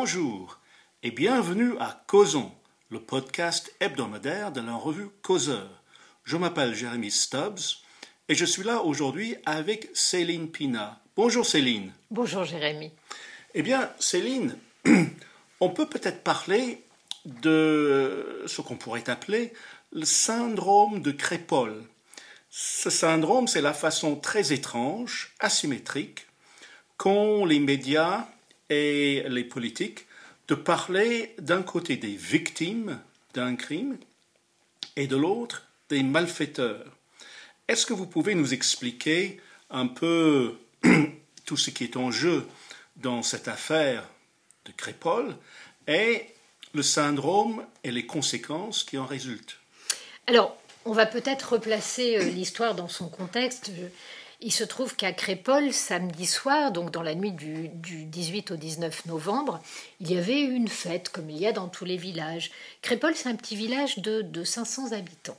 Bonjour et bienvenue à Causons, le podcast hebdomadaire de la revue Causeur. Je m'appelle Jérémy Stubbs et je suis là aujourd'hui avec Céline Pina. Bonjour Céline. Bonjour Jérémy. Eh bien Céline, on peut peut-être parler de ce qu'on pourrait appeler le syndrome de Crépole. Ce syndrome, c'est la façon très étrange, asymétrique, qu'ont les médias et les politiques de parler d'un côté des victimes d'un crime et de l'autre des malfaiteurs. Est-ce que vous pouvez nous expliquer un peu tout ce qui est en jeu dans cette affaire de Crépole et le syndrome et les conséquences qui en résultent? Alors, on va peut-être replacer euh, l'histoire dans son contexte. Il se trouve qu'à Crépole, samedi soir, donc dans la nuit du, 18 au 19 novembre, il y avait une fête, comme il y a dans tous les villages. Crépole, c'est un petit village de, de 500 habitants.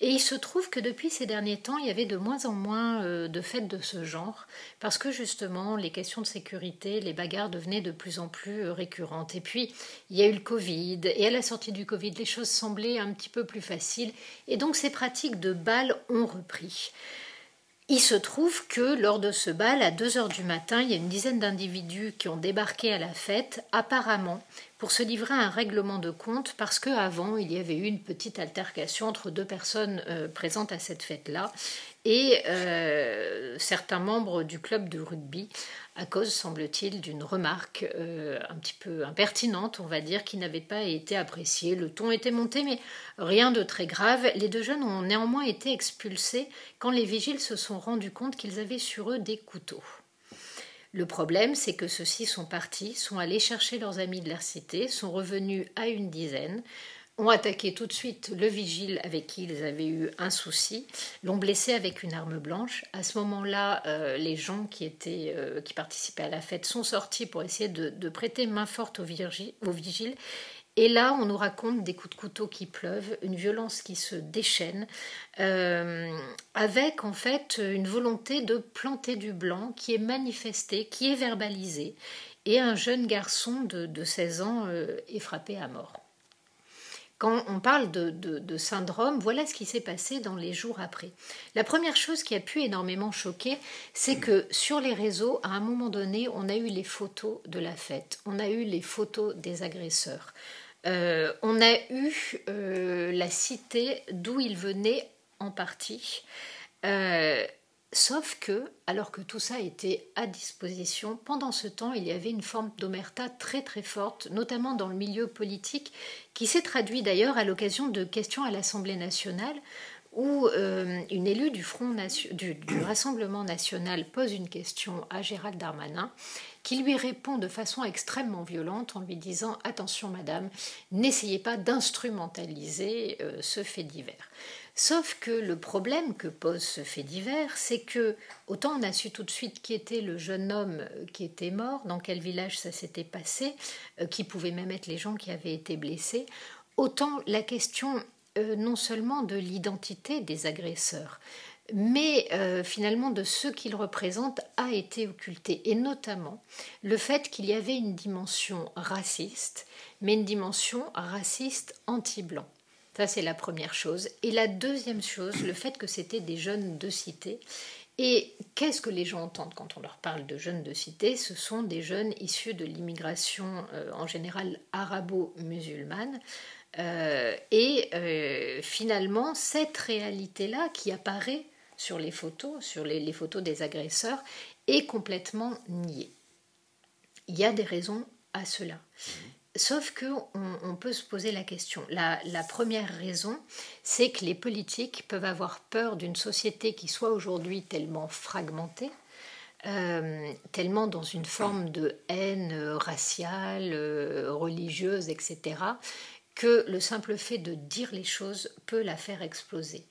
Et il se trouve que depuis ces derniers temps, il y avait de moins en moins euh, de fêtes de ce genre, parce que justement, les questions de sécurité, les bagarres devenaient de plus en plus euh, récurrentes. Et puis, il y a eu le Covid, et à la sortie du Covid, les choses semblaient un petit peu plus faciles, et donc ces pratiques de bal ont repris. Il se trouve que lors de ce bal, à 2 heures du matin, il y a une dizaine d'individus qui ont débarqué à la fête, apparemment pour se livrer à un règlement de compte, parce qu'avant, il y avait eu une petite altercation entre deux personnes euh, présentes à cette fête-là et euh, certains membres du club de rugby, à cause, semble-t-il, d'une remarque euh, un petit peu impertinente, on va dire, qui n'avait pas été appréciée. Le ton était monté, mais rien de très grave. Les deux jeunes ont néanmoins été expulsés quand les vigiles se sont rendus compte qu'ils avaient sur eux des couteaux. Le problème, c'est que ceux-ci sont partis, sont allés chercher leurs amis de leur cité, sont revenus à une dizaine, ont attaqué tout de suite le vigile avec qui ils avaient eu un souci, l'ont blessé avec une arme blanche. À ce moment-là, euh, les gens qui, étaient, euh, qui participaient à la fête sont sortis pour essayer de, prêter main forte au, au vigile. Et là, on nous raconte des coups de couteau qui pleuvent, une violence qui se déchaîne, euh, avec en fait une volonté de planter du blanc qui est manifestée, qui est verbalisée, et un jeune garçon de, 16 ans est frappé à mort quand on parle de, syndrome, voilà ce qui s'est passé dans les jours après. La première chose qui a pu énormément choquer, c'est que sur les réseaux, à un moment donné, on a eu les photos de la fête, on a eu les photos des agresseurs, euh, on a eu euh, la cité d'où ils venaient en partie. Euh, Sauf que, alors que tout ça était à disposition, pendant ce temps, il y avait une forme d'omerta très très forte, notamment dans le milieu politique, qui s'est traduit d'ailleurs à l'occasion de questions à l'Assemblée nationale, où une élue du, Front du, Rassemblement national pose une question à Gérald Darmanin, qui lui répond de façon extrêmement violente en lui disant Attention, madame, n'essayez pas d'instrumentaliser euh, ce fait divers. Sauf que le problème que pose ce fait divers, c'est que autant on a su tout de suite qui était le jeune homme euh, qui était mort, dans quel village ça s'était passé, euh, qui pouvait même être les gens qui avaient été blessés, autant la question non seulement de l'identité des agresseurs, mais finalement de ce qu'ils représentent a été occultée, et notamment le fait qu'il y avait une dimension raciste, mais une dimension raciste anti-blanc. Ça, c'est la première chose. Et la deuxième chose, le fait que c'était des jeunes de cité. Et qu'est-ce que les gens entendent quand on leur parle de jeunes de cité? Ce sont des jeunes issus de l'immigration euh, en général arabo-musulmane. Euh, et euh, finalement, cette réalité-là qui apparaît sur les photos, sur les, photos des agresseurs, est complètement niée. Il y a des raisons à cela. Mmh. Sauf que on, peut se poser la question. La, première raison, c'est que les politiques peuvent avoir peur d'une société qui soit aujourd'hui tellement fragmentée, euh, tellement dans une forme de haine raciale, euh, religieuse, etc., que le simple fait de dire les choses peut la faire exploser.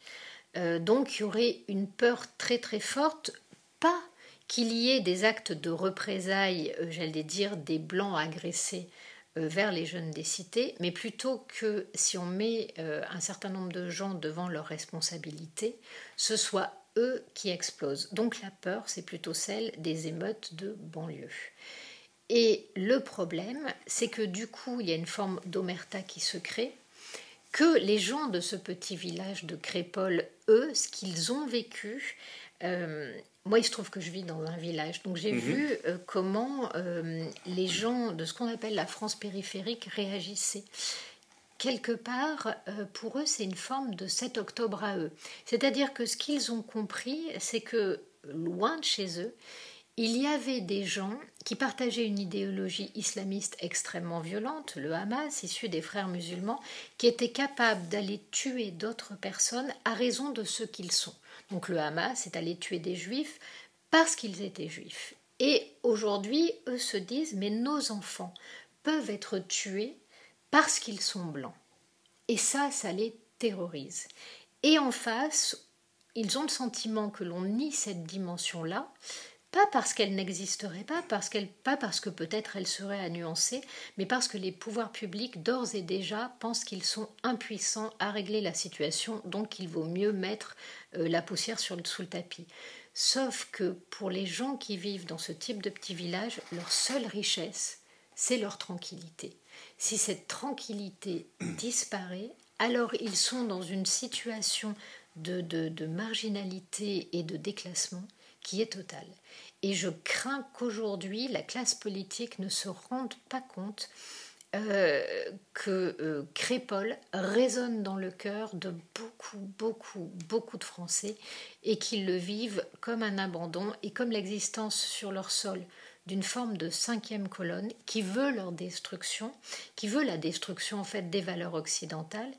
Euh, donc il y aurait une peur très très forte, pas qu'il y ait des actes de représailles, j'allais dire des blancs agressés euh, vers les jeunes des cités, mais plutôt que si on met euh, un certain nombre de gens devant leurs responsabilités, ce soit eux qui explosent. Donc la peur, c'est plutôt celle des émeutes de banlieue. Et le problème, c'est que du coup, il y a une forme d'omerta qui se crée, que les gens de ce petit village de Crépole, eux, ce qu'ils ont vécu, euh, moi, il se trouve que je vis dans un village, donc j'ai mhm. vu euh, comment euh, les gens de ce qu'on appelle la France périphérique réagissaient. Quelque part, pour eux, c'est une forme de 7 octobre à eux. C'est-à-dire que ce qu'ils ont compris, c'est que loin de chez eux, il y avait des gens qui partageaient une idéologie islamiste extrêmement violente, le Hamas, issu des frères musulmans, qui étaient capables d'aller tuer d'autres personnes à raison de ce qu'ils sont. Donc le Hamas est allé tuer des juifs parce qu'ils étaient juifs. Et aujourd'hui, eux se disent, mais nos enfants peuvent être tués parce qu'ils sont blancs. Et ça, ça les terrorise. Et en face, ils ont le sentiment que l'on nie cette dimension-là, pas parce qu'elle n'existerait pas, parce qu'elle, pas parce que peut-être elle serait à nuancer, mais parce que les pouvoirs publics d'ores et déjà pensent qu'ils sont impuissants à régler la situation, donc il vaut mieux mettre euh, la poussière sur, sous le tapis. Sauf que pour les gens qui vivent dans ce type de petit village, leur seule richesse, c'est leur tranquillité. Si cette tranquillité disparaît, alors ils sont dans une situation de, de marginalité et de déclassement qui est totale. Et je crains qu'aujourd'hui, la classe politique ne se rende pas compte euh, que euh, Crépole résonne dans le cœur de beaucoup, beaucoup, beaucoup de Français et qu'ils le vivent comme un abandon et comme l'existence sur leur sol d'une forme de cinquième colonne qui veut leur destruction, qui veut la destruction en fait des valeurs occidentales.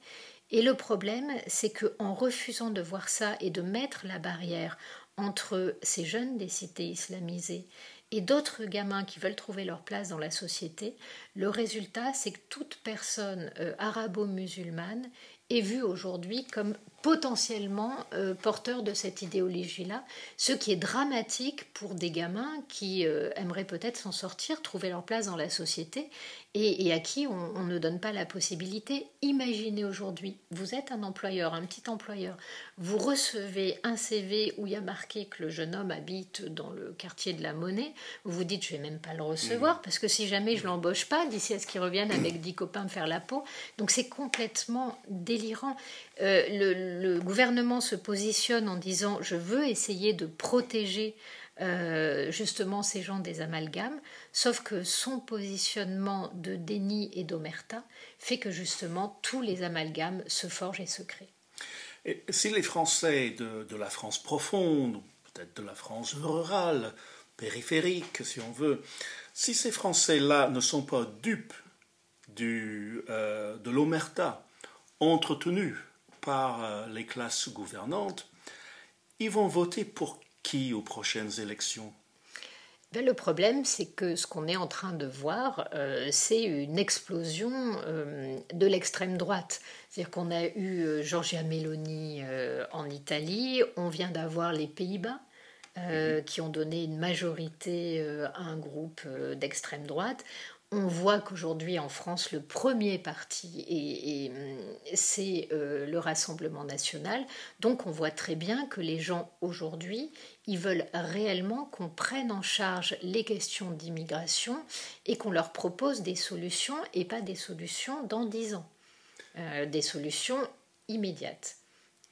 Et le problème, c'est que en refusant de voir ça et de mettre la barrière entre ces jeunes des cités islamisées et d'autres gamins qui veulent trouver leur place dans la société, le résultat, c'est que toute personne euh, arabo-musulmane est vue aujourd'hui comme potentiellement euh, porteur de cette idéologie-là, ce qui est dramatique pour des gamins qui euh, aimeraient peut-être s'en sortir, trouver leur place dans la société et, à qui on, ne donne pas la possibilité. Imaginez aujourd'hui, vous êtes un employeur, un petit employeur, vous recevez un CV où il y a marqué que le jeune homme habite dans le quartier de la Monnaie, vous vous dites je vais même pas le recevoir mmh. parce que si jamais je l'embauche pas, d'ici à ce qu'il revienne avec dix copains me faire la peau, donc c'est complètement délirant. Euh, le, gouvernement se positionne en disant je veux essayer de protéger euh, justement ces gens des amalgames, sauf que son positionnement de déni et d'omerta fait que justement tous les amalgames se forgent et se créent. Si les Français de, de la France profonde, peut-être de la France rurale, périphérique si on veut, si ces Français-là ne sont pas dupes du, euh, de l'omerta entretenue par euh, les classes gouvernantes, ils vont voter pour qui aux prochaines élections? Ben, le problème, c'est que ce qu'on est en train de voir, euh, c'est une explosion euh, de l'extrême droite. C'est-à-dire qu'on a eu Giorgia Meloni en Italie, on vient d'avoir les Pays-Bas, mhm. qui ont donné une majorité à un groupe d'extrême droite on voit qu'aujourd'hui en France, le premier parti, et, c'est euh, le Rassemblement national. Donc on voit très bien que les gens aujourd'hui, ils veulent réellement qu'on prenne en charge les questions d'immigration et qu'on leur propose des solutions et pas des solutions dans dix ans, euh, des solutions immédiates.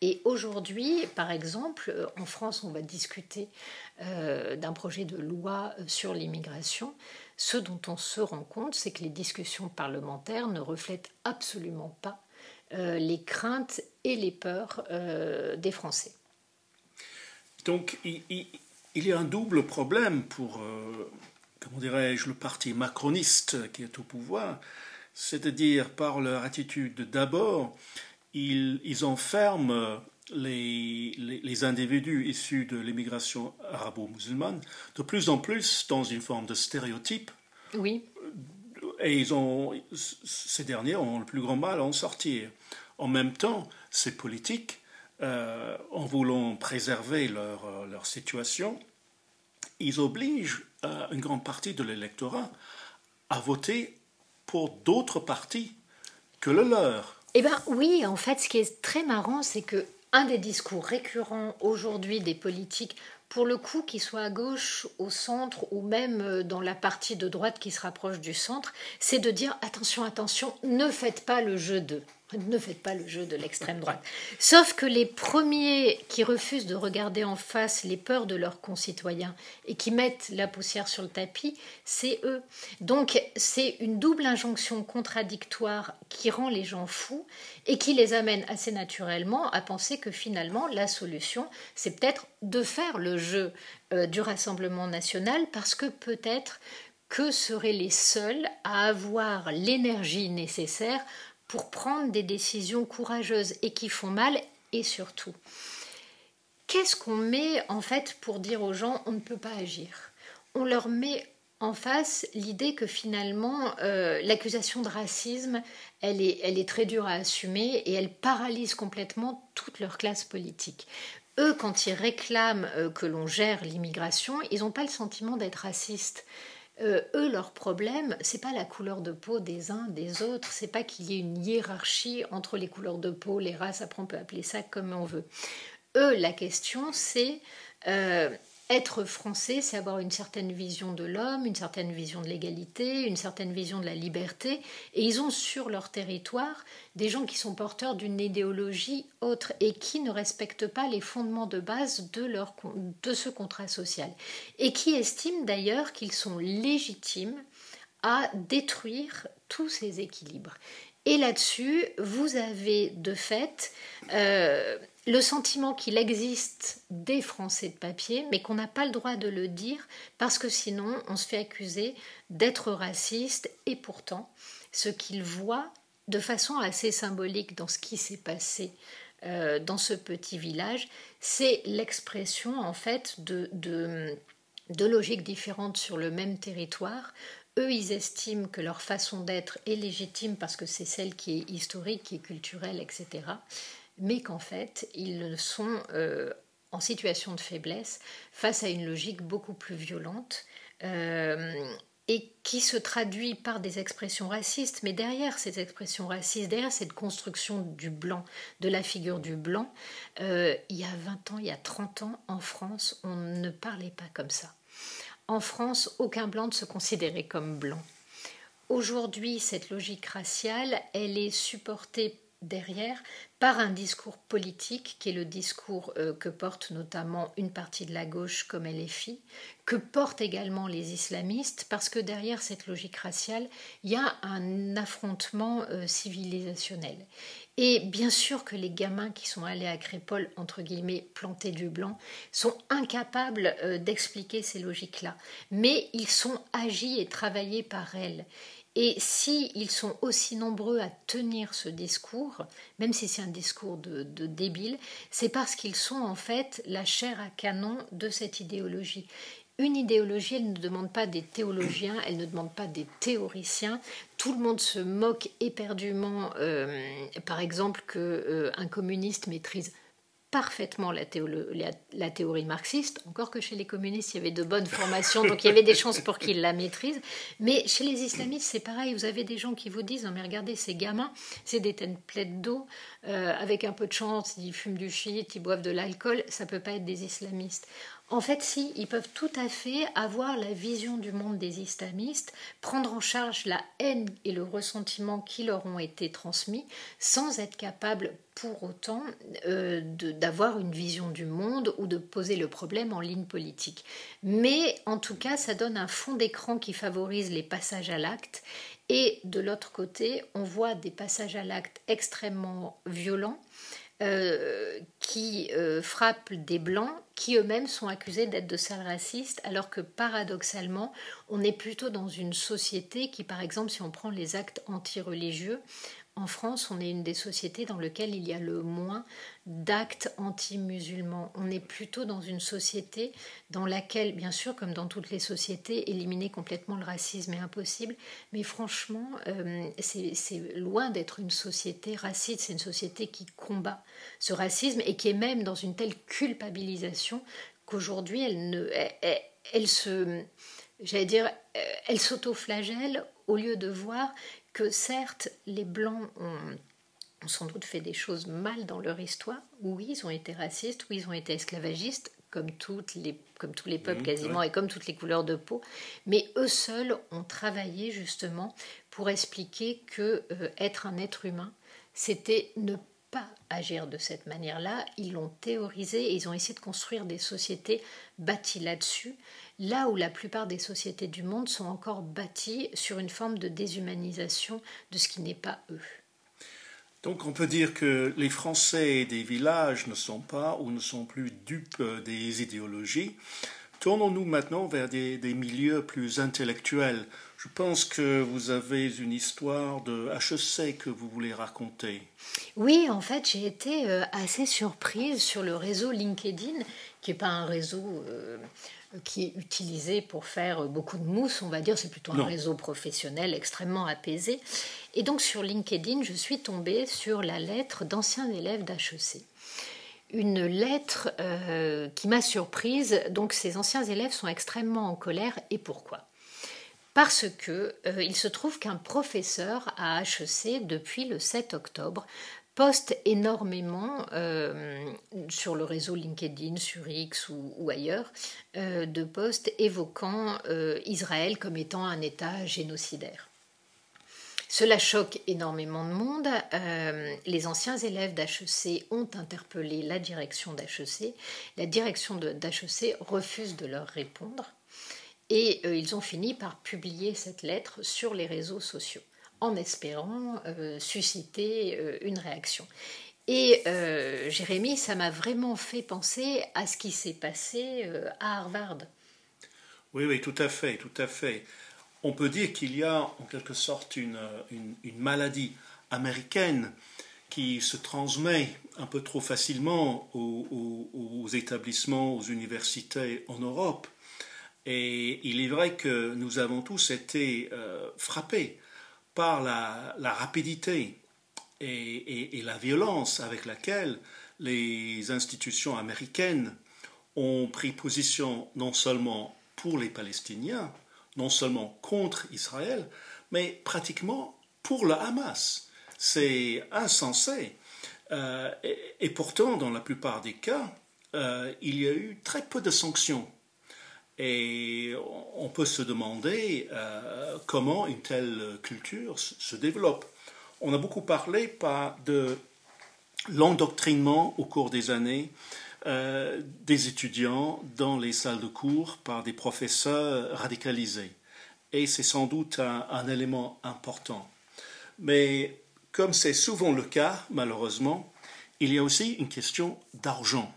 Et aujourd'hui, par exemple, en France, on va discuter euh, d'un projet de loi sur l'immigration. Ce dont on se rend compte, c'est que les discussions parlementaires ne reflètent absolument pas euh, les craintes et les peurs euh, des Français. Donc il, y a un double problème pour, comment dirais-je, le parti macroniste qui est au pouvoir, c'est-à-dire par leur attitude d'abord ils, enferment les, les, individus issus de l'immigration arabo-musulmane de plus en plus dans une forme de stéréotype. Oui. Et ils ont, ces derniers ont le plus grand mal à en sortir. En même temps, ces politiques, euh, en voulant préserver leur, leur situation, ils obligent euh, une grande partie de l'électorat à voter pour d'autres partis que le leur. Eh bien oui, en fait, ce qui est très marrant, c'est que un des discours récurrents aujourd'hui des politiques pour le coup, qu'ils soient à gauche, au centre ou même euh, dans la partie de droite qui se rapproche du centre, c'est de dire attention, attention, ne faites pas le jeu d'eux. Ne faites pas le jeu de l'extrême droite. Sauf que les premiers qui refusent de regarder en face les peurs de leurs concitoyens et qui mettent la poussière sur le tapis, c'est eux. Donc c'est une double injonction contradictoire qui rend les gens fous et qui les amène assez naturellement à penser que finalement la solution, c'est peut-être de faire le jeu euh, du Rassemblement national parce que peut-être que seraient les seuls à avoir l'énergie nécessaire pour prendre des décisions courageuses et qui font mal et surtout. Qu'est-ce qu'on met en fait pour dire aux gens on ne peut pas agir? On leur met en face l'idée que finalement euh, l'accusation de racisme, elle est, très dure à assumer et elle paralyse complètement toute leur classe politique. Eux, quand ils réclament euh, que l'on gère l'immigration, ils n'ont pas le sentiment d'être racistes. Euh, eux, leur problème, c'est pas la couleur de peau des uns, des autres, c'est pas qu'il y ait une hiérarchie entre les couleurs de peau, les races, après on peut appeler ça comme on veut. Eux, la question, c'est euh, être français, c'est avoir une certaine vision de l'homme, une certaine vision de l'égalité, une certaine vision de la liberté. Et ils ont sur leur territoire des gens qui sont porteurs d'une idéologie autre et qui ne respectent pas les fondements de base de, ce contrat social. Et qui estiment d'ailleurs qu'ils sont légitimes à détruire tous ces équilibres. Et là-dessus, vous avez de fait euh, le sentiment qu'il existe des Français de papier, mais qu'on n'a pas le droit de le dire parce que sinon on se fait accuser d'être raciste et pourtant ce qu'ils voient de façon assez symbolique dans ce qui s'est passé euh, dans ce petit village, c'est l'expression en fait de, de, de logiques différentes sur le même territoire, eux, ils estiment que leur façon d'être est légitime parce que c'est celle qui est historique, qui est culturelle, etc mais qu'en fait, ils sont euh, en situation de faiblesse face à une logique beaucoup plus violente. Euh, et qui se traduit par des expressions racistes, mais derrière ces expressions racistes, derrière cette construction du blanc, de la figure du blanc, euh, il y a 20 ans, il y a 30 ans, en France, on ne parlait pas comme ça. En France, aucun blanc ne se considérait comme blanc. Aujourd'hui, cette logique raciale, elle est supportée derrière par un discours politique qui est le discours euh, que porte notamment une partie de la gauche comme LFI, que portent également les islamistes, parce que derrière cette logique raciale, il y a un affrontement euh, civilisationnel. Et bien sûr que les gamins qui sont allés à Crépole, entre guillemets, planter du blanc, sont incapables euh, d'expliquer ces logiques-là, mais ils sont agis et travaillés par elles. Et s'ils sont aussi nombreux à tenir ce discours, même si c'est un discours de, débile, c'est parce qu'ils sont en fait la chair à canon de cette idéologie. Une idéologie, elle ne demande pas des théologiens, elle ne demande pas des théoriciens. Tout le monde se moque éperdument, euh, par exemple, qu'un euh, un communiste maîtrise parfaitement la, théorie marxiste, encore que chez les communistes, il y avait de bonnes formations, donc il y avait des chances pour qu'ils la maîtrisent. Mais chez les islamistes, c'est pareil, vous avez des gens qui vous disent, mais regardez, ces gamins, c'est des templates d'eau, euh, avec un peu de chance, ils fument du shit, ils boivent de l'alcool, ça peut pas être des islamistes. En fait, si, ils peuvent tout à fait avoir la vision du monde des islamistes, prendre en charge la haine et le ressentiment qui leur ont été transmis, sans être capables pour autant euh, d'avoir une vision du monde ou de poser le problème en ligne politique. Mais en tout cas, ça donne un fond d'écran qui favorise les passages à l'acte. Et de l'autre côté, on voit des passages à l'acte extrêmement violents euh, qui euh, frappent des blancs qui eux-mêmes sont accusés d'être de sales racistes, alors que paradoxalement, on est plutôt dans une société qui, par exemple, si on prend les actes anti-religieux, en France, on est une des sociétés dans lesquelles il y a le moins d'actes anti-musulmans. On est plutôt dans une société dans laquelle, bien sûr, comme dans toutes les sociétés, éliminer complètement le racisme est impossible. Mais franchement, euh, c'est loin d'être une société raciste. C'est une société qui combat ce racisme et qui est même dans une telle culpabilisation qu'aujourd'hui, elle, elle, se, j'allais dire, euh, elle s'autoflagelle au lieu de voir que certes, les Blancs ont, ont sans doute fait des choses mal dans leur histoire. Oui, ils ont été racistes, oui, ils ont été esclavagistes, comme, toutes les, comme tous les peuples mmh, quasiment et comme toutes les couleurs de peau. Mais eux seuls ont travaillé justement pour expliquer que euh, être un être humain, c'était ne pas agir de cette manière-là. Ils l'ont théorisé et ils ont essayé de construire des sociétés bâties là-dessus, là où la plupart des sociétés du monde sont encore bâties sur une forme de déshumanisation de ce qui n'est pas eux. Donc on peut dire que les Français des villages ne sont pas ou ne sont plus dupes des idéologies. Tournons-nous maintenant vers des, milieux plus intellectuels. Je pense que vous avez une histoire de HEC que vous voulez raconter. Oui, en fait, j'ai été euh, assez surprise sur le réseau LinkedIn, qui n'est pas un réseau euh, qui est utilisé pour faire beaucoup de mousse, on va dire. C'est plutôt un réseau professionnel extrêmement apaisé. Et donc sur LinkedIn, je suis tombée sur la lettre d'anciens élèves d'HEC. Une lettre euh, qui m'a surprise. Donc ces anciens élèves sont extrêmement en colère. Et pourquoi? Parce que euh, il se trouve qu'un professeur à HEC depuis le 7 octobre poste énormément euh, sur le réseau LinkedIn, sur X ou, ailleurs, de posts évoquant Israël comme étant un État génocidaire. Cela choque énormément de monde. Euh, les anciens élèves d'HEC ont interpellé la direction d'HEC. La direction d'HEC refuse de leur répondre. Et euh, ils ont fini par publier cette lettre sur les réseaux sociaux en espérant euh, susciter une réaction. Et Jérémy, ça m'a vraiment fait penser à ce qui s'est passé à Harvard. Oui, oui, tout à fait, tout à fait on peut dire qu'il y a en quelque sorte une, maladie américaine qui se transmet un peu trop facilement aux, établissements, aux universités en Europe. Et il est vrai que nous avons tous été euh, frappés par la, rapidité et, la violence avec laquelle les institutions américaines ont pris position non seulement pour les Palestiniens, non seulement contre Israël, mais pratiquement pour le Hamas. C'est insensé. Euh, et, pourtant, dans la plupart des cas, euh, il y a eu très peu de sanctions. Et on peut se demander euh, comment une telle culture se développe. On a beaucoup parlé pas de l'endoctrinement au cours des années euh, des étudiants dans les salles de cours par des professeurs radicalisés. Et c'est sans doute un, élément important. Mais comme c'est souvent le cas, malheureusement, il y a aussi une question d'argent.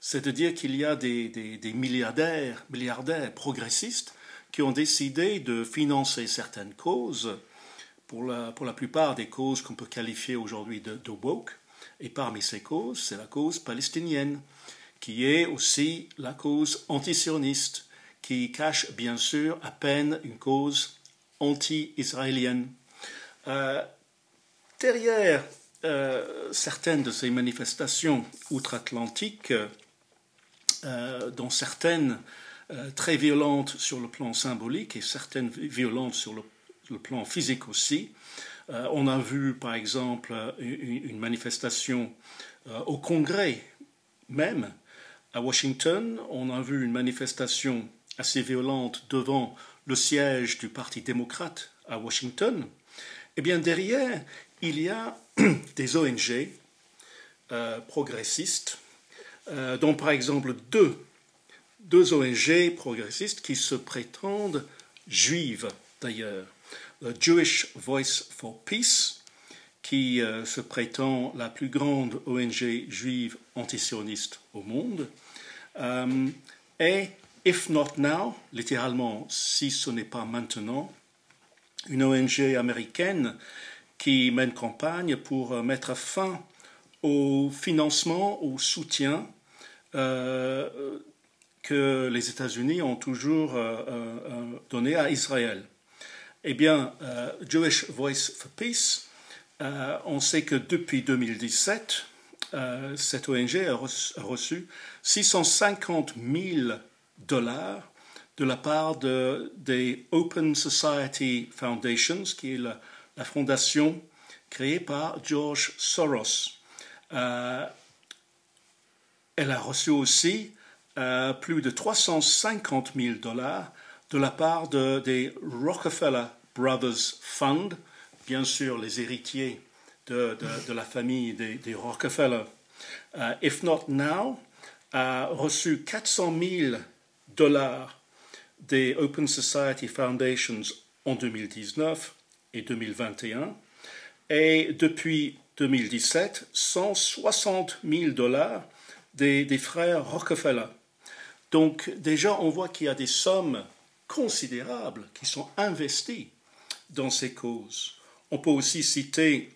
C'est-à-dire qu'il y a des, milliardaires, milliardaires progressistes qui ont décidé de financer certaines causes, pour la, pour la plupart des causes qu'on peut qualifier aujourd'hui de, de woke, et parmi ces causes, c'est la cause palestinienne, qui est aussi la cause antisioniste, qui cache bien sûr à peine une cause anti-israélienne. Euh, derrière euh, certaines de ces manifestations outre-Atlantique, euh, dont certaines très violentes sur le plan symbolique et certaines violentes sur le plan physique aussi, euh, on a vu, par exemple, une, manifestation euh, au Congrès même à Washington. On a vu une manifestation assez violente devant le siège du Parti démocrate à Washington. Eh bien, derrière, il y a des ONG euh, dont par exemple deux, deux ONG progressistes qui se prétendent juives d'ailleurs. Jewish Voice for Peace, qui euh, se prétend la plus grande ONG juive antisioniste au monde, euh, et If Not Now, littéralement si ce n'est pas maintenant, une ONG américaine qui mène campagne pour euh, mettre fin au financement, au soutien que les États-Unis ont toujours donné à Israël. Eh bien, euh, Jewish Voice for Peace, euh, on sait que depuis 2017, euh, cette ONG a reçu, 650 000 dollars de la part de, des Open Society Foundations, qui est la, fondation créée par George Soros. Euh, elle a reçu aussi euh, plus de 350 000 dollars de la part de, des Rockefeller Brothers Fund, bien sûr les héritiers de, la famille des, Rockefeller. Uh, If Not Now a reçu 400 000 dollars des Open Society Foundations en 2019 et 2021 et depuis 2017 160 000 dollars des, des frères Rockefeller. Donc déjà, on voit qu'il y a des sommes considérables qui sont investies dans ces causes. On peut aussi citer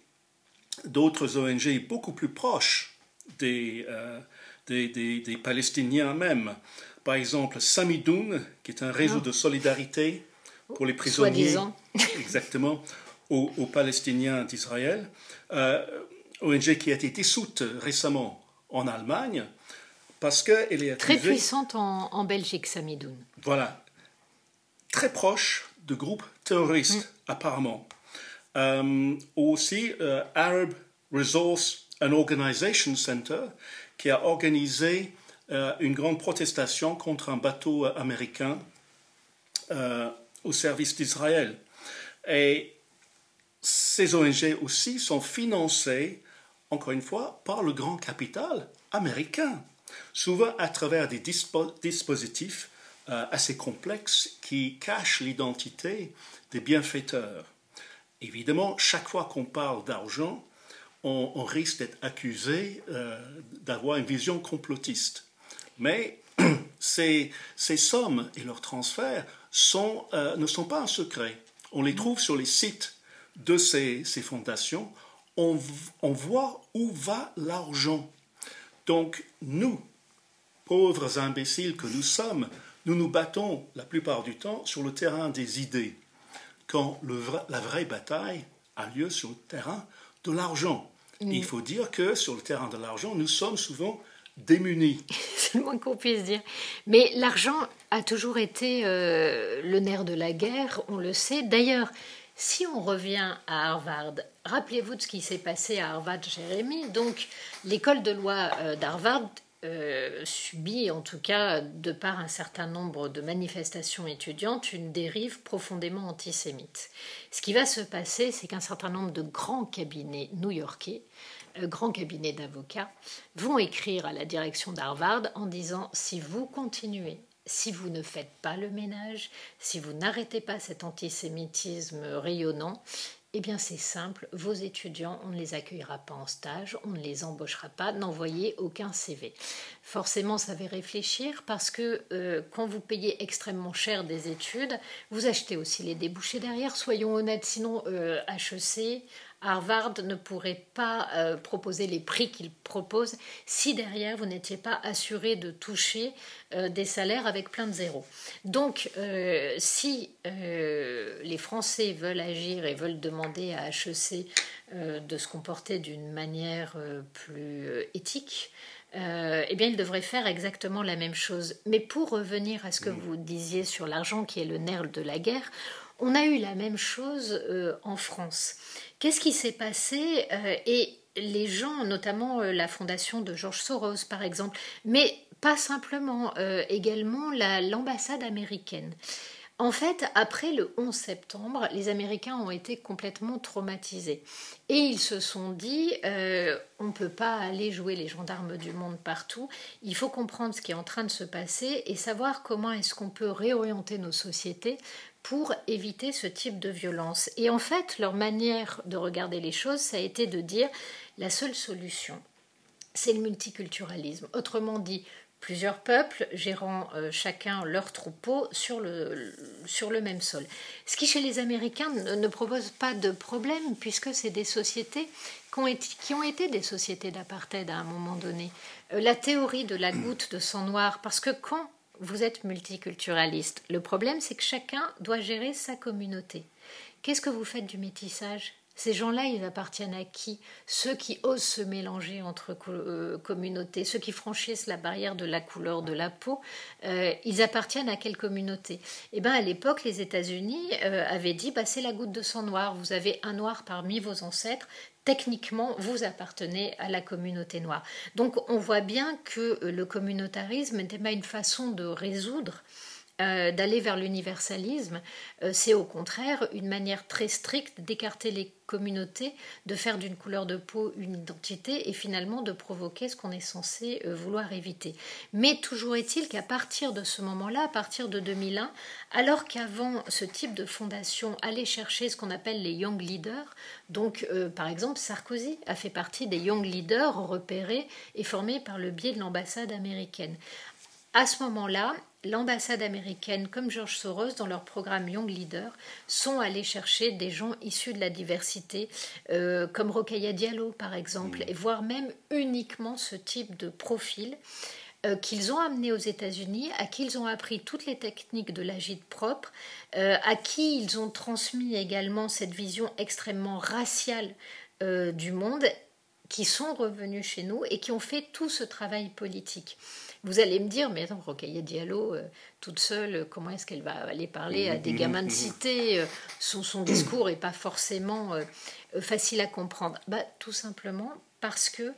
d'autres ONG beaucoup plus proches des, euh, des, des, Palestiniens même. Par exemple, Samidoun, qui est un réseau ah. de solidarité pour les prisonniers. exactement, aux, Palestiniens d'Israël. Euh, ONG qui a été dissoute récemment en Allemagne parce qu'elle est Très puissante en, Belgique, Samidoun. Voilà. Très proche de groupes terroristes, mm. apparemment. Euh, aussi, euh, Arab Resource and Organization Center, qui a organisé euh, une grande protestation contre un bateau américain au service d'Israël. Et ces ONG aussi sont financées, encore une fois, par le grand capital américain souvent à travers des dispositifs euh, assez complexes qui cachent l'identité des bienfaiteurs. Évidemment, chaque fois qu'on parle d'argent, on, risque d'être accusé euh, d'avoir une vision complotiste. Mais ces, sommes et leurs transferts euh, ne sont pas un secret. On les trouve sur les sites de ces, fondations. On voit où va l'argent. Donc, nous, pauvres imbéciles que nous sommes, nous nous battons la plupart du temps sur le terrain des idées, quand la vraie bataille a lieu sur le terrain de l'argent. Il faut dire que sur le terrain de l'argent, nous sommes souvent démunis. C'est le moins qu'on puisse dire. Mais l'argent a toujours été euh, le nerf de la guerre, on le sait. D'ailleurs, si on revient à Harvard, rappelez-vous de ce qui s'est passé à Harvard, Jérémy. Donc, l'école de loi euh, d'Harvard euh, subit, en tout cas, de par un certain nombre de manifestations étudiantes, une dérive profondément antisémite. Ce qui va se passer, c'est qu'un certain nombre de grands cabinets new-yorkais, euh, grands cabinets d'avocats, vont écrire à la direction d'Harvard en disant si vous continuez si vous ne faites pas le ménage, si vous n'arrêtez pas cet antisémitisme rayonnant, eh bien c'est simple, vos étudiants, on ne les accueillera pas en stage, on ne les embauchera pas, n'envoyez aucun CV. Forcément, ça fait réfléchir parce que euh, quand vous payez extrêmement cher des études, vous achetez aussi les débouchés derrière, soyons honnêtes, sinon HEC, euh, Harvard ne pourrait pas euh, proposer les prix qu'il propose si derrière vous n'étiez pas assuré de toucher euh, des salaires avec plein de zéros. Donc, euh, si les Français veulent agir et veulent demander à HEC de se comporter d'une manière plus éthique, eh bien, ils devraient faire exactement la même chose. Mais pour revenir à ce que vous disiez sur l'argent qui est le nerf de la guerre, on a eu la même chose en France. Qu'est-ce qui s'est passé euh, Et les gens, notamment euh, la fondation de George Soros par exemple, mais pas simplement, euh, également l'ambassade américaine. En fait, après le 11 septembre, les Américains ont été complètement traumatisés. Et ils se sont dit, on ne peut pas aller jouer les gendarmes du monde partout, il faut comprendre ce qui est en train de se passer et savoir comment est-ce qu'on peut réorienter nos sociétés pour éviter ce type de violence. Et en fait, leur manière de regarder les choses, ça a été de dire la seule solution, c'est le multiculturalisme. Autrement dit, plusieurs peuples gérant euh, chacun leur troupeau sur le, sur le même sol. Ce qui chez les Américains ne, propose pas de problème puisque c'est des sociétés qui ont, été, des sociétés d'apartheid à un moment donné. Euh, la théorie de la goutte de sang noir, parce que quand vous êtes multiculturaliste. Le problème, c'est que chacun doit gérer sa communauté. Qu'est-ce que vous faites du métissage? Ces gens-là, ils appartiennent à qui? Ceux qui osent se mélanger entre euh, communautés, ceux qui franchissent la barrière de la couleur de la peau, euh, ils appartiennent à quelle communauté? Eh bien, à l'époque, les États-Unis euh, avaient dit bah, c'est la goutte de sang noir. Vous avez un noir parmi vos ancêtres. Techniquement, vous appartenez à la communauté noire. Donc, on voit bien que le communautarisme n'était pas une façon de résoudre euh, d'aller vers l'universalisme, euh, c'est au contraire une manière très stricte d'écarter les communautés, de faire d'une couleur de peau une identité et finalement de provoquer ce qu'on est censé euh, vouloir éviter. Mais toujours est-il qu'à partir de ce moment-là, à partir de 2001, alors qu'avant ce type de fondation allait chercher ce qu'on appelle les young leaders, donc par exemple Sarkozy a fait partie des young leaders repérés et formés par le biais de l'ambassade américaine. À ce moment-là, l'ambassade américaine comme George Soros, dans leur programme Young Leader, sont allés chercher des gens issus de la diversité, euh, comme Rokhaya Diallo par exemple, mm. et voire même uniquement ce type de profil. Euh, qu'ils ont amené aux États-Unis, à qui ils ont appris toutes les techniques de l'agite propre, euh, à qui ils ont transmis également cette vision extrêmement raciale du monde, qui sont revenus chez nous et qui ont fait tout ce travail politique. Vous allez me dire, mais attends, Rocaille Diallo, euh, toute seule, comment est-ce qu'elle va aller parler à des gamins de cité euh, son, son, discours n'est pas forcément euh, facile à comprendre. Bah, tout simplement parce que,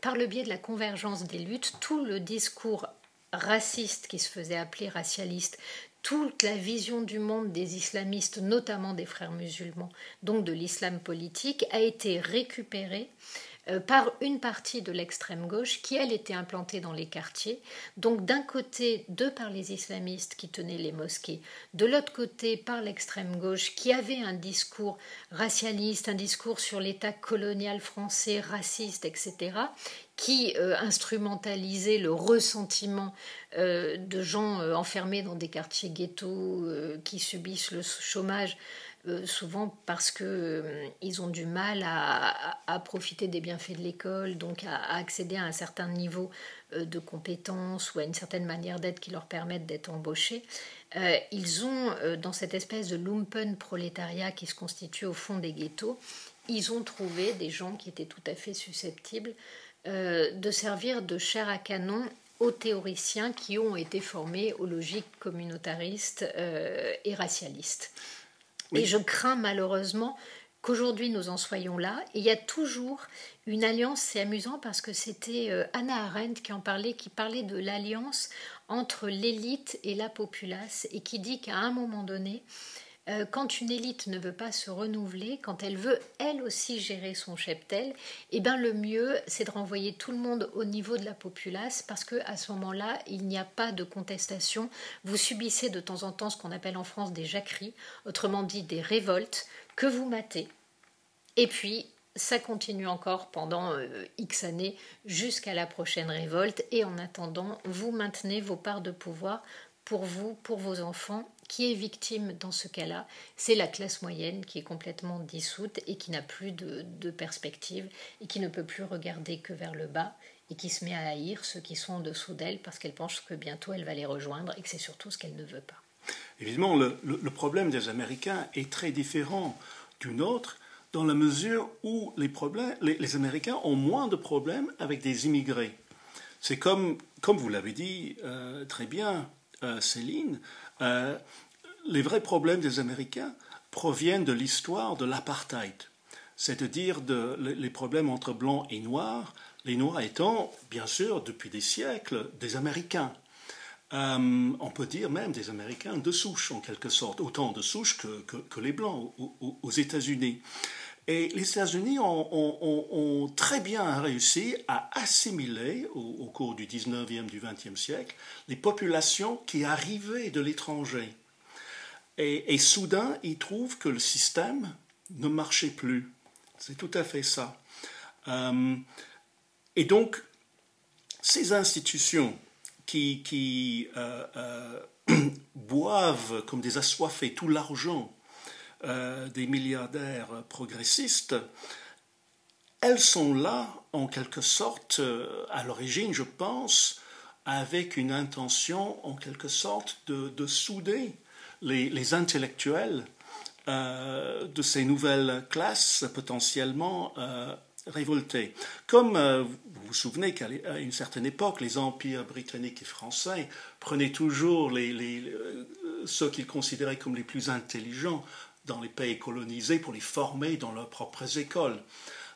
par le biais de la convergence des luttes, tout le discours raciste qui se faisait appeler racialiste, toute la vision du monde des islamistes, notamment des frères musulmans, donc de l'islam politique, a été récupérée euh, par une partie de l'extrême gauche qui, elle, était implantée dans les quartiers. Donc d'un côté, de par les islamistes qui tenaient les mosquées, de l'autre côté, par l'extrême gauche qui avait un discours racialiste, un discours sur l'État colonial français, raciste, etc., qui euh, instrumentalisait le ressentiment euh, de gens enfermés dans des quartiers ghettos qui subissent le chômage euh, souvent parce qu'ils euh, ont du mal à, profiter des bienfaits de l'école, donc à, accéder à un certain niveau euh, de compétences ou à une certaine manière d'être qui leur permettent d'être embauchés. ils ont, dans cette espèce de lumpen prolétariat qui se constitue au fond des ghettos, ils ont trouvé des gens qui étaient tout à fait susceptibles de servir de chair à canon aux théoriciens qui ont été formés aux logiques communautaristes et racialistes. Et je crains malheureusement qu'aujourd'hui nous en soyons là. Et il y a toujours une alliance, c'est amusant parce que c'était euh, Anna Arendt qui en parlait, qui parlait de l'alliance entre l'élite et la populace et qui dit qu'à un moment donné, euh, quand une élite ne veut pas se renouveler, quand elle veut elle aussi gérer son cheptel, eh ben le mieux c'est de renvoyer tout le monde au niveau de la populace parce que à ce moment-là il n'y a pas de contestation. Vous subissez de temps en temps ce qu'on appelle en France des jacqueries, autrement dit des révoltes que vous matez. Et puis ça continue encore pendant euh, X années jusqu'à la prochaine révolte et en attendant vous maintenez vos parts de pouvoir pour vous, pour vos enfants qui est victime dans ce cas-là, c'est la classe moyenne qui est complètement dissoute et qui n'a plus de, perspective et qui ne peut plus regarder que vers le bas et qui se met à haïr ceux qui sont en dessous d'elle parce qu'elle pense que bientôt elle va les rejoindre et que c'est surtout ce qu'elle ne veut pas. Évidemment, le, problème des Américains est très différent du nôtre dans la mesure où les, Américains ont moins de problèmes avec des immigrés. C'est comme, comme vous l'avez dit euh, très bien, euh, Céline, euh, les vrais problèmes des Américains proviennent de l'histoire de l'apartheid, c'est-à-dire de, les problèmes entre blancs et noirs, les noirs étant, bien sûr, depuis des siècles, des Américains. Euh, on peut dire même des Américains de souche, en quelque sorte, autant de souche que, les Blancs aux, États-Unis. Et les États-Unis ont, très bien réussi à assimiler, au, cours du 19e, du 20e siècle, les populations qui arrivaient de l'étranger. Et, soudain, ils trouvent que le système ne marchait plus. C'est tout à fait ça. Euh, et donc, ces institutions qui, euh, euh, boivent comme des assoiffés tout l'argent des milliardaires progressistes, elles sont là, en quelque sorte, à l'origine, je pense, avec une intention, en quelque sorte, de souder les, intellectuels de ces nouvelles classes potentiellement révoltées. Comme vous vous souvenez qu'à une certaine époque, les empires britanniques et français prenaient toujours ceux qu'ils considéraient comme les plus intelligents dans les pays colonisés pour les former dans leurs propres écoles.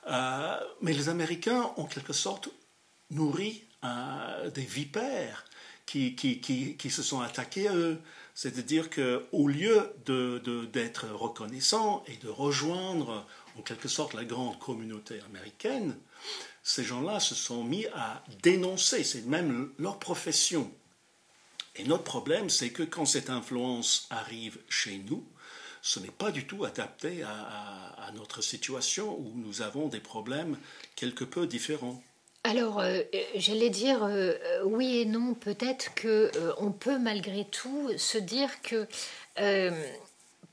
mais les Américains, en quelque sorte, nourri des vipères qui, qui, qui, qui, se sont attaqués à eux. C'est-à-dire qu'au lieu d'être de, reconnaissants et de rejoindre en quelque sorte la grande communauté américaine, ces gens-là se sont mis à dénoncer, c'est même leur profession. Et notre problème, c'est que quand cette influence arrive chez nous, ce n'est pas du tout adapté à, notre situation où nous avons des problèmes quelque peu différents. Alors, euh, j'allais dire euh, oui et non. Peut-être que euh, on peut malgré tout se dire que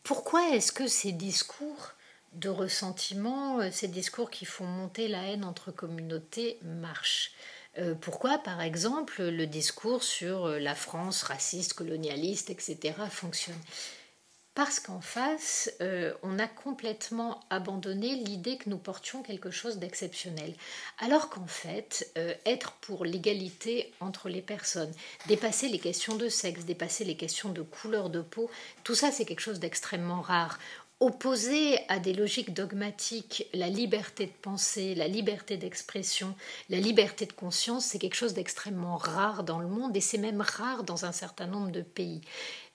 pourquoi est-ce que ces discours de ressentiment, ces discours qui font monter la haine entre communautés marchent? Pourquoi, par exemple, le discours sur la France raciste, colonialiste, etc., fonctionne? Parce qu'en face, euh, on a complètement abandonné l'idée que nous portions quelque chose d'exceptionnel. Alors qu'en fait, euh, être pour l'égalité entre les personnes, dépasser les questions de sexe, dépasser les questions de couleur de peau, tout ça c'est quelque chose d'extrêmement rare. Opposer à des logiques dogmatiques la liberté de penser, la liberté d'expression, la liberté de conscience, c'est quelque chose d'extrêmement rare dans le monde et c'est même rare dans un certain nombre de pays.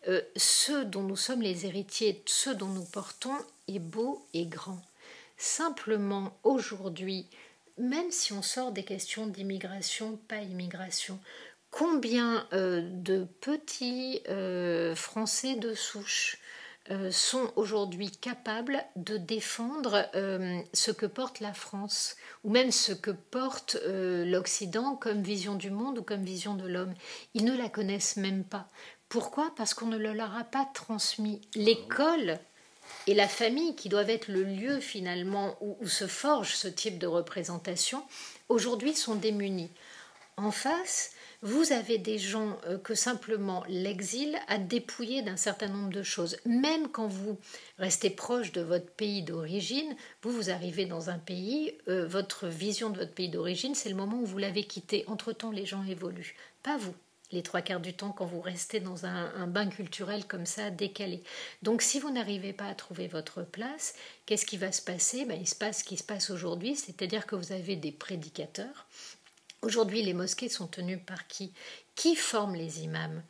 Euh, ce dont nous sommes les héritiers, ce dont nous portons est beau et grand. Simplement, aujourd'hui, même si on sort des questions d'immigration, pas immigration, combien euh, de petits euh, Français de souche sont aujourd'hui capables de défendre ce que porte la France, ou même ce que porte l'Occident comme vision du monde ou comme vision de l'homme? Ils ne la connaissent même pas. Pourquoi? Parce qu'on ne leur a pas transmis. L'école et la famille, qui doivent être le lieu finalement où, se forge ce type de représentation, aujourd'hui sont démunis. En face, vous avez des gens euh, que simplement l'exil a dépouillé d'un certain nombre de choses. Même quand vous restez proche de votre pays d'origine, vous, vous arrivez dans un pays, euh, votre vision de votre pays d'origine, c'est le moment où vous l'avez quitté. Entre-temps, les gens évoluent. Pas vous les trois quarts du temps quand vous restez dans un, bain culturel comme ça décalé. Donc si vous n'arrivez pas à trouver votre place, qu'est-ce qui va se passer? Ben, Il se passe ce qui se passe aujourd'hui, c'est-à-dire que vous avez des prédicateurs. Aujourd'hui, les mosquées sont tenues par qui? Qui forme les imams?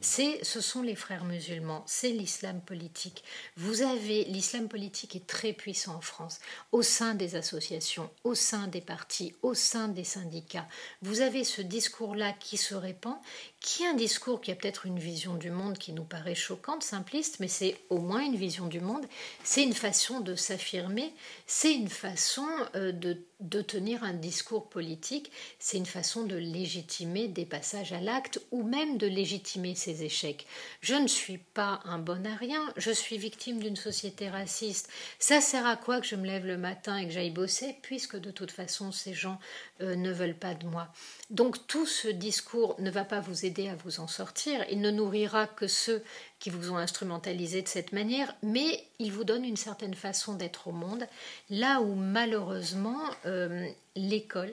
Ce sont les frères musulmans, c'est l'islam politique. Vous avez, l'islam politique est très puissant en France, au sein des associations, au sein des partis, au sein des syndicats. Vous avez ce discours-là qui se répand, qui est un discours qui a peut-être une vision du monde qui nous paraît choquante, simpliste, mais c'est au moins une vision du monde. C'est une façon de s'affirmer, c'est une façon euh, de, de tenir un discours politique, c'est une façon de légitimer des passages à l'acte ou même de légitimer ses échecs. Je ne suis pas un bon à rien, je suis victime d'une société raciste. Ça sert à quoi que je me lève le matin et que j'aille bosser, puisque de toute façon ces gens euh, ne veulent pas de moi. Donc tout ce discours ne va pas vous à vous en sortir, il ne nourrira que ceux qui vous ont instrumentalisé de cette manière, mais il vous donne une certaine façon d'être au monde, là où malheureusement euh, l'école,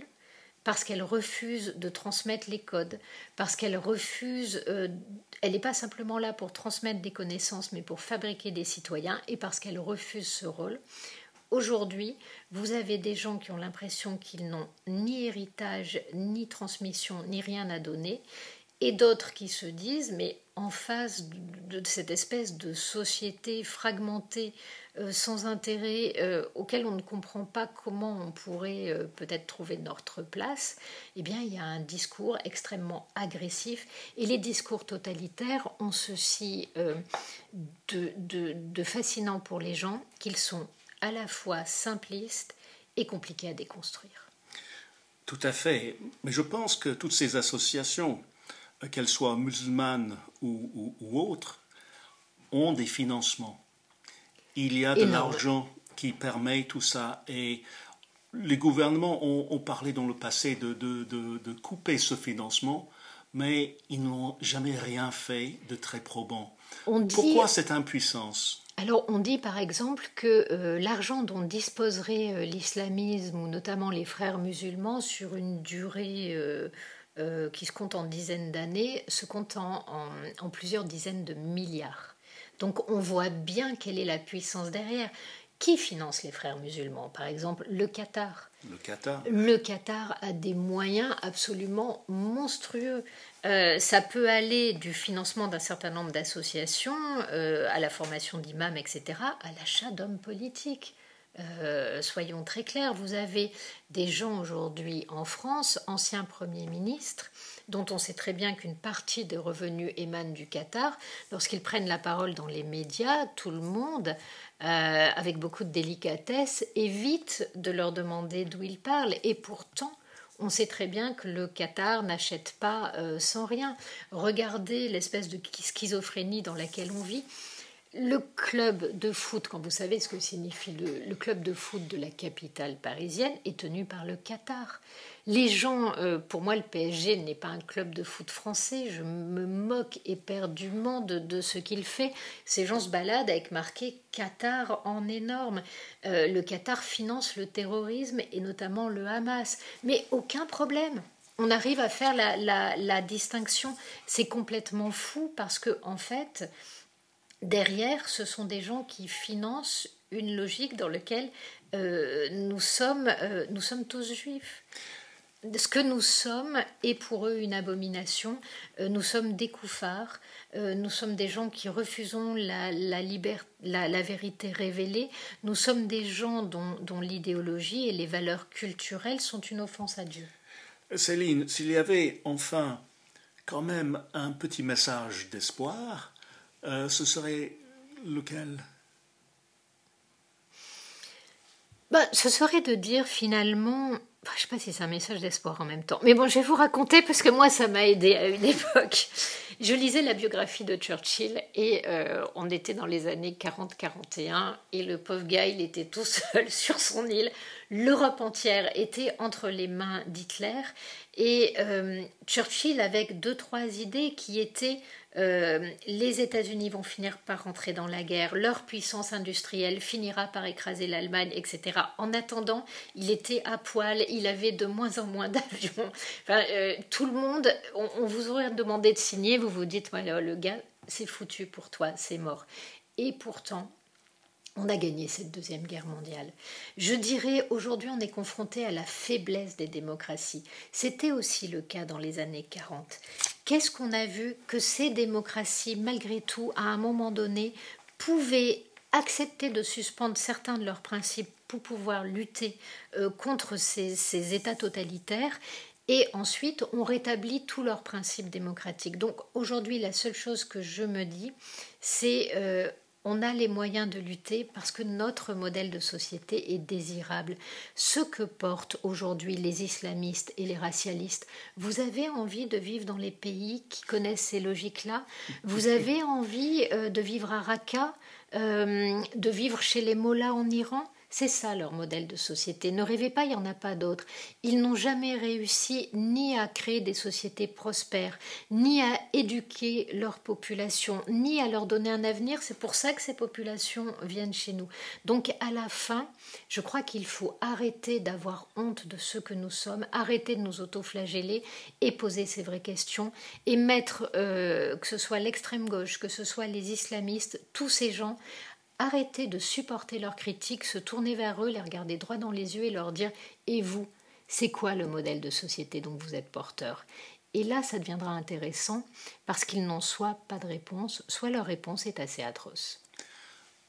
parce qu'elle refuse de transmettre les codes, parce qu'elle refuse, euh, elle n'est pas simplement là pour transmettre des connaissances, mais pour fabriquer des citoyens, et parce qu'elle refuse ce rôle, Aujourd'hui, vous avez des gens qui ont l'impression qu'ils n'ont ni héritage, ni transmission, ni rien à donner, et d'autres qui se disent, mais en face de, cette espèce de société fragmentée, euh, sans intérêt, euh, auquel on ne comprend pas comment on pourrait euh, peut-être trouver notre place, eh bien, il y a un discours extrêmement agressif. Et les discours totalitaires ont ceci de, de fascinant pour les gens qu'ils sont à la fois simpliste et compliqué à déconstruire. Tout à fait. Mais je pense que toutes ces associations, qu'elles soient musulmanes ou, autres, ont des financements. Il y a de l'argent qui permet tout ça. Et les gouvernements ont, parlé dans le passé de, de, de couper ce financement, mais ils n'ont jamais rien fait de très probant. Pourquoi cette impuissance? Alors on dit par exemple que euh, l'argent dont disposerait euh, l'islamisme ou notamment les frères musulmans sur une durée euh, qui se compte en dizaines d'années se compte en, plusieurs dizaines de milliards. Donc on voit bien quelle est la puissance derrière. Qui finance les frères musulmans? Par exemple, le Qatar. Le Qatar. Le Qatar a des moyens absolument monstrueux. Euh, ça peut aller du financement d'un certain nombre d'associations, euh, à la formation d'imams, etc., à l'achat d'hommes politiques. Euh, soyons très clairs, vous avez des gens aujourd'hui en France, anciens premiers ministres, dont on sait très bien qu'une partie des revenus émanent du Qatar. Lorsqu'ils prennent la parole dans les médias, tout le monde, avec beaucoup de délicatesse, évite de leur demander d'où ils parlent. Et pourtant, on sait très bien que le Qatar n'achète pas euh, sans rien. Regardez l'espèce de schizophrénie dans laquelle on vit. Le club de foot, quand vous savez ce que signifie le, club de foot de la capitale parisienne, est tenu par le Qatar. Les gens, euh, pour moi, le PSG n'est pas un club de foot français. Je me moque éperdument de, de ce qu'il fait. Ces gens se baladent avec marqué Qatar en énorme. Euh, le Qatar finance le terrorisme et notamment le Hamas. Mais aucun problème. On arrive à faire la, la distinction. C'est complètement fou parce que, en fait, derrière, ce sont des gens qui financent une logique dans laquelle euh, nous, sommes, euh, nous sommes tous juifs. Ce que nous sommes est pour eux une abomination. Euh, nous sommes des couffards. nous sommes des gens qui refusons la, la, la, vérité révélée. Nous sommes des gens dont, dont l'idéologie et les valeurs culturelles sont une offense à Dieu. Céline, s'il y avait enfin quand même un petit message d'espoir, euh, ce serait lequel? Bah, Ce serait de dire finalement, je ne sais pas si c'est un message d'espoir en même temps, mais bon, je vais vous raconter parce que moi, ça m'a aidé à une époque. Je lisais la biographie de Churchill et euh, on était dans les années 40-41 et le pauvre gars, il était tout seul sur son île. L'Europe entière était entre les mains d'Hitler et euh, Churchill avec deux, trois idées qui étaient euh, les États-Unis vont finir par rentrer dans la guerre, leur puissance industrielle finira par écraser l'Allemagne, etc. En attendant, il était à poil, il avait de moins en moins d'avions. Euh, tout le monde, on, vous aurait demandé de signer, vous vous dites, voilà, le gars, c'est foutu pour toi, c'est mort. Et pourtant, on a gagné cette deuxième guerre mondiale. Je dirais aujourd'hui on est confronté à la faiblesse des démocraties. C'était aussi le cas dans les années 40. Qu'est-ce qu'on a vu que ces démocraties, malgré tout, à un moment donné, pouvaient accepter de suspendre certains de leurs principes pour pouvoir lutter euh, contre ces, États totalitaires et ensuite, on rétablit tous leurs principes démocratiques. Donc aujourd'hui, la seule chose que je me dis, c'est euh, on a les moyens de lutter parce que notre modèle de société est désirable. Ce que portent aujourd'hui les islamistes et les racialistes, vous avez envie de vivre dans les pays qui connaissent ces logiques-là? Vous avez envie euh, de vivre à Raqqa, euh, de vivre chez les mollahs en Iran? C'est ça leur modèle de société. Ne rêvez pas, il n'y en a pas d'autres. Ils n'ont jamais réussi ni à créer des sociétés prospères, ni à éduquer leur population, ni à leur donner un avenir. C'est pour ça que ces populations viennent chez nous. Donc à la fin, je crois qu'il faut arrêter d'avoir honte de ce que nous sommes, arrêter de nous autoflageller et poser ces vraies questions et mettre, euh, que ce soit l'extrême gauche, que ce soit les islamistes, tous ces gens arrêter de supporter leurs critiques, se tourner vers eux, les regarder droit dans les yeux et leur dire Et vous, c'est quoi le modèle de société dont vous êtes porteur? Et là, ça deviendra intéressant parce qu'ils n'ont soit pas de réponse, soit leur réponse est assez atroce.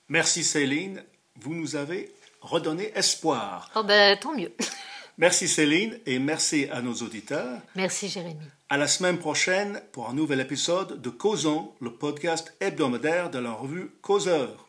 Merci Céline, vous nous avez redonné espoir. Oh ben tant mieux. Merci Céline et merci à nos auditeurs. Merci Jérémy. À la semaine prochaine pour un nouvel épisode de Causons, le podcast hebdomadaire de la revue Causeur.